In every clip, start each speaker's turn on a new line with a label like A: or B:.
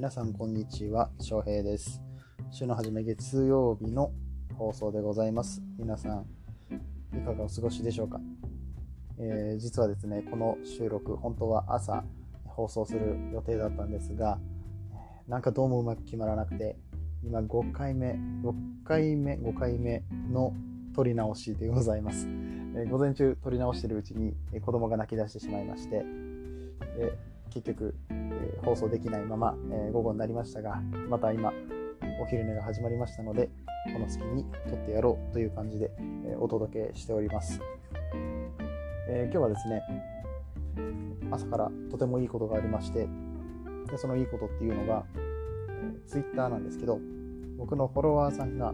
A: 皆さんこんにちは翔平です。週の初め月曜日の放送でございます。皆さんいかがお過ごしでしょうか、えー、実はですねこの収録本当は朝放送する予定だったんですがなんかどうもうまく決まらなくて今5回目6回目5回目の撮り直しでございます、えー、午前中撮り直してるうちに子供が泣き出してしまいまして結局、えー、放送できないまま、えー、午後になりましたが、また今、お昼寝が始まりましたので、この隙に撮ってやろうという感じで、え、お届けしております、え今日はですね、朝からとてもいいことがありまして、でそのいいことっていうのが、え、Twitter なんですけど、僕のフォロワーさんが、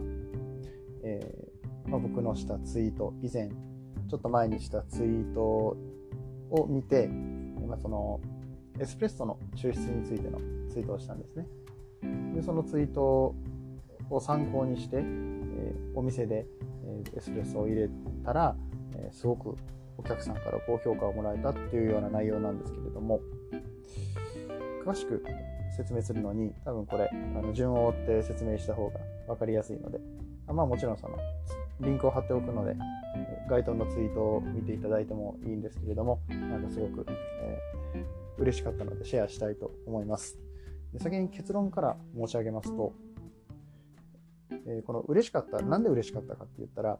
A: えまあ、僕のしたツイート、以前、ちょっと前にしたツイートを見て、まあ、そのエスプレッソの抽出についてのツイートをしたんですね。でそのツイートを参考にして、えー、お店で、えー、エスプレッソを入れたら、えー、すごくお客さんから高評価をもらえたっていうような内容なんですけれども詳しく説明するのに多分これあの順を追って説明した方が分かりやすいのであまあもちろんそのリンクを貼っておくので該当のツイートを見ていただいてもいいんですけれどもなんかすごく、えー嬉しかったのでシェアしたいと思います。で先に結論から申し上げますと、えー、この嬉しかった、なんで嬉しかったかって言ったら、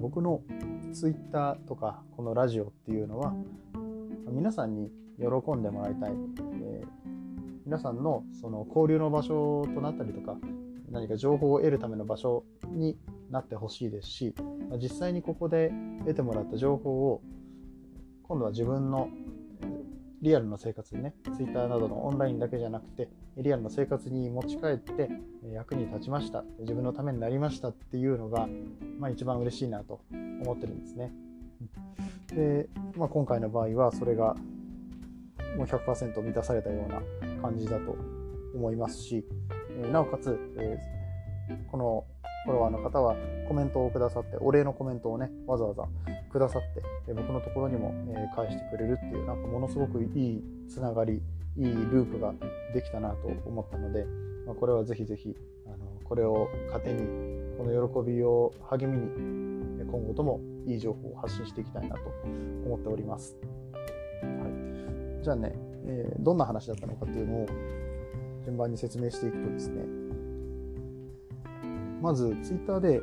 A: 僕の Twitter とかこのラジオっていうのは、皆さんに喜んでもらいたい、えー、皆さんのその交流の場所となったりとか、何か情報を得るための場所になってほしいですし、実際にここで得てもらった情報を今度は自分のリアルの生活にね、Twitter などのオンラインだけじゃなくて、リアルの生活に持ち帰って役に立ちました、自分のためになりましたっていうのが、まあ、一番嬉しいなと思ってるんですね。で、まあ、今回の場合はそれがもう100%満たされたような感じだと思いますし、なおかつ、え、このフォロワーの方はコメントをくださって、お礼のコメントをね、わざわざくださって、僕のところにも、え返してくれるっていう、なんかものすごくいいつながり、いいループができたなと思ったので、まあ、これはぜひぜひ、あのこれを糧に、この喜びを励みに、今後ともいい情報を発信していきたいなと思っております。はい、じゃあね、えー、どんな話だったのかっていうのを順番に説明していくとですね、まずツイッターで、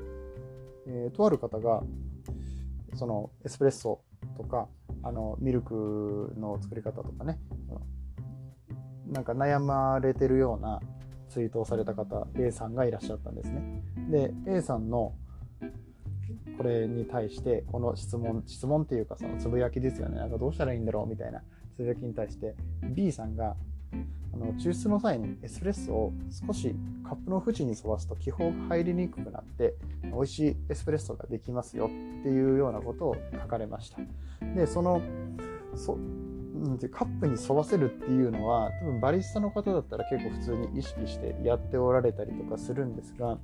A: えー、とある方がそのエスプレッソとかあのミルクの作り方とかね。なんか悩まれてるようなツイートをされた方 A さんがいらっしゃったんですね。で A さんのこれに対してこの質問質問っていうかそのつぶやきですよね。なんかどうしたらいいんだろうみたいなつぶやきに対して B さんがあの抽出の際にエスプレッソを少しカップの縁に沿わすと気泡が入りにくくなって美味しいエスプレッソができますよっていうようなことを書かれました。でそのそカップに沿わせるっていうのは多分バリスタの方だったら結構普通に意識してやっておられたりとかするんですが、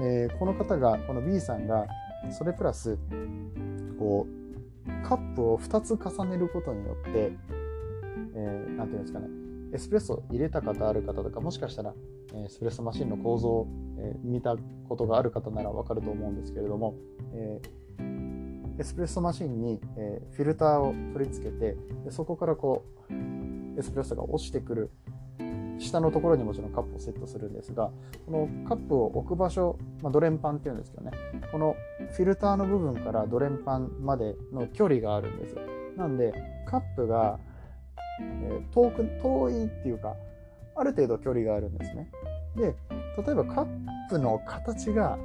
A: えー、この方がこの B さんがそれプラスこうカップを2つ重ねることによって何、えー、て言うんですかねエスプレッソ入れた方ある方とかもしかしたらエスプレッソマシンの構造を見たことがある方ならわかると思うんですけれども、えエスプレッソマシンに、えフィルターを取り付けてでそこからこうエスプレッソが落ちてくる下のところにもちろんカップをセットするんですがこのカップを置く場所、まあ、ドレンパンっていうんですけどねこのフィルターの部分からドレンパンまでの距離があるんです。よなんでカップがえ、遠く遠いっていうかある程度距離があるんですね。で例えばカップの形が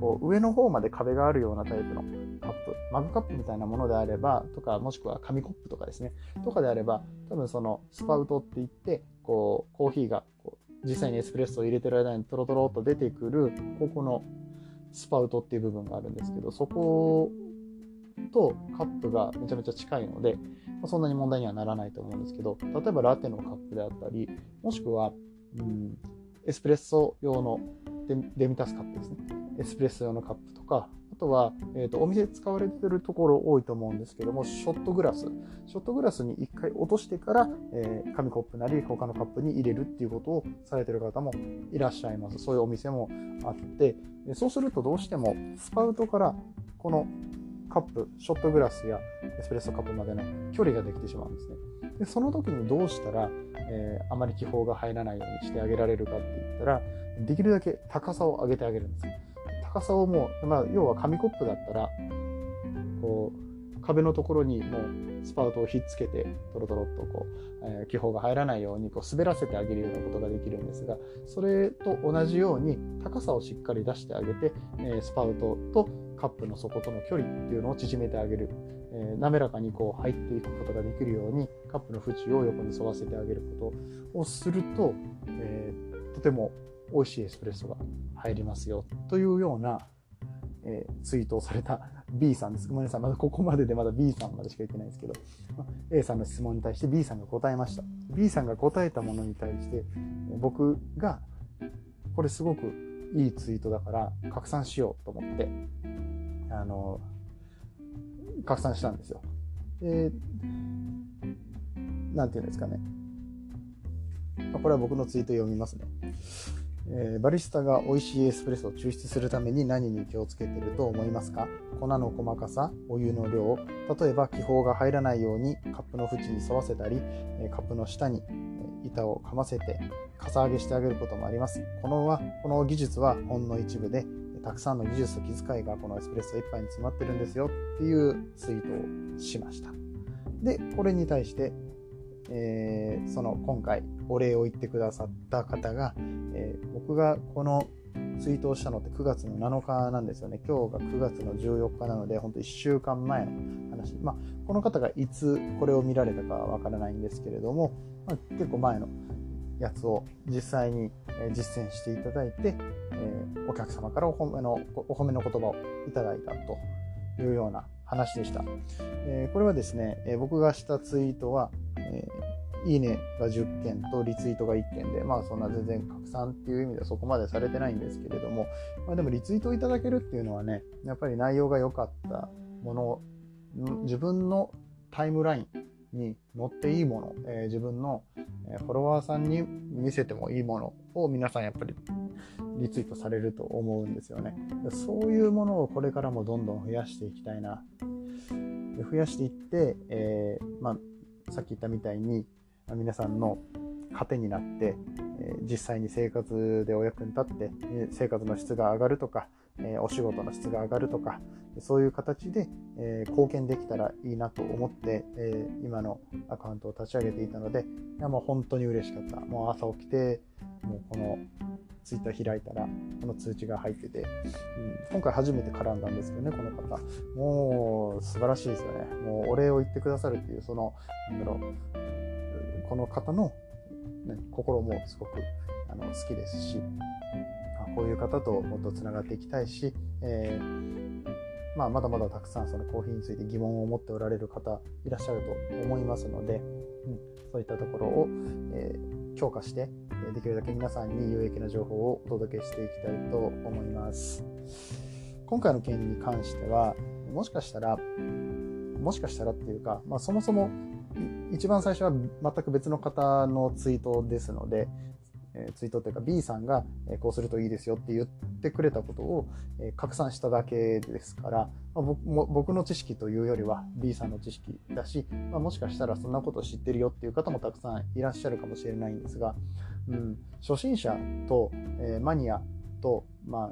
A: こう上の方まで壁があるようなタイプのカップマグカップみたいなものであればとかもしくは紙コップとかですねとかであれば多分そのスパウトって言ってこうコーヒーがこう実際にエスプレッソを入れてる間にトロトロっと出てくるここのスパウトっていう部分があるんですけどそことカップがめちゃめちゃ近いので、まそんなに問題にはならないと思うんですけど、例えばラテのカップであったり、もしくは、うん、エスプレッソ用のデミタスカップですね。エスプレッソ用のカップとか、あとは、えーと、お店使われてるところ多いと思うんですけども、ショットグラス。ショットグラスに1回落としてから、えー、紙コップなり他のカップに入れるっていうことをされてる方もいらっしゃいます。そういうお店もあって、そうするとどうしてもスパウトからこのカップ、ショットグラスやエスプレッソカップまでの距離ができてしまうんですね。でその時にどうしたら、えー、あまり気泡が入らないようにしてあげられるかって言ったら、できるだけ高さを上げてあげるんですよ。高さをもう、まあ、要は紙コップだったら、こう、壁のところにもうスパウトをひっつけて、トロトロっとこう、えー、気泡が入らないようにこう滑らせてあげるようなことができるんですが、それと同じように高さをしっかり出してあげて、えー、スパウトとカップの底との距離っていうのを縮めてあげる、えー、滑らかにこう入っていくことができるようにカップの縁を横に沿わせてあげることをすると、えー、とても美味しいエスプレッソが入りますよというような、えー、ツイートをされた B さんです。ごめんなさい。まだここまででまだ B さんまでしか言ってないですけど、ま A さんの質問に対して B さんが答えました。B さんが答えたものに対して、僕がこれすごくいいツイートだから拡散しようと思って、あの、拡散したんですよ。で、なんていうんですかね。これは僕のツイート読みますね。えー、バリスタが美味しいエスプレッソを抽出するために何に気をつけてると思いますか？粉の細かさ、お湯の量、例えば気泡が入らないようにカップの縁に沿わせたり、カップの下に板をかませてかさ上げしてあげることもあります。このはこの技術はほんの一部で、たくさんの技術と気遣いがこのエスプレッソ1杯に詰まってるんですよっていうツイートをしました。で、これに対して、えー、その今回お礼を言ってくださった方が、えー、僕がこのツイートをしたのって9月の7日なんですよね。今日が9月の14日なので、本当1週間前の話。まあ、この方がいつこれを見られたかはわからないんですけれども、まあ、結構前のやつを実際に実践していただいて、えー、お客様からお褒めのお褒めの言葉をいただいたというような話でした。えー、これはですね、え、僕がしたツイートは、えいいねが10件とリツイートが1件で、まあそんな全然拡散っていう意味ではそこまでされてないんですけれども、まあでもリツイートをいただけるっていうのはね、やっぱり内容が良かったものを、自分のタイムラインに載っていいもの、えー、自分のフォロワーさんに見せてもいいものを皆さんやっぱりリツイートされると思うんですよね。そういうものをこれからもどんどん増やしていきたいな。増やしていって、えー、まあ、さっき言ったみたいに皆さんの糧になって、え実際に生活でお役に立って、生活の質が上がるとか、えお仕事の質が上がるとか、そういう形で、え貢献できたらいいなと思って、え今のアカウントを立ち上げていたので、いやもう本当に嬉しかった。もう朝起きて、もうこのツイッター開いたら、この通知が入ってて、うん、今回初めて絡んだんですけどね、この方。もう素晴らしいですよね。もうお礼を言ってくださるっていう、その、なんだろう、この方の、ね、心もすごくあの好きですし、こういう方ともっとつながっていきたいし、えー、まあ、まだまだたくさんそのコーヒーについて疑問を持っておられる方いらっしゃると思いますので、うん、そういったところを、えー、強化してできるだけ皆さんに有益な情報をお届けしていきたいと思います。今回の件に関してはもしかしたらもしかしたらっていうか、まあ、そもそも一番最初は全く別の方のツイートですので、えツイートというか B さんが、えこうするといいですよって言ってくれたことを、え拡散しただけですから、まあ、僕も僕の知識というよりは B さんの知識だし、まあ、もしかしたらそんなこと知ってるよっていう方もたくさんいらっしゃるかもしれないんですが、うん、初心者と、えマニアと、まあ、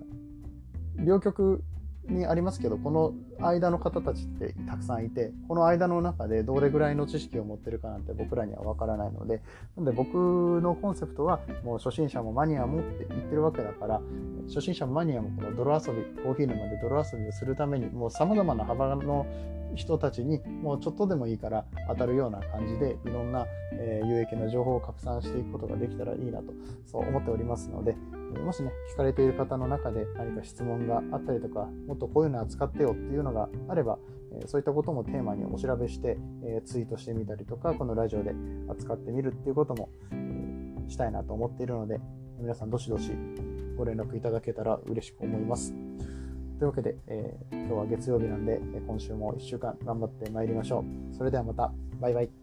A: 両極にありますけどこの間の方たちってたくさんいてこの間の中でどれぐらいの知識を持ってるかなんて僕らには分からないのでなので僕のコンセプトはもう初心者もマニアもって言ってるわけだから初心者もマニアもこの泥遊びコーヒー沼で泥遊びをするためにもう様々な幅の人たちにもうちょっとでもいいから当たるような感じでいろんな、え有益な情報を拡散していくことができたらいいなとそう思っておりますのでもしね聞かれている方の中で何か質問があったりとかもっとこういうの扱ってよっていうのがあればそういったこともテーマにお調べしてツイートしてみたりとかこのラジオで扱ってみるっていうこともしたいなと思っているので皆さんどしどしご連絡いただけたら嬉しく思います。というわけで、えー今日は月曜日なんで、今週も1週間頑張ってまいりましょう。それではまた、バイバイ。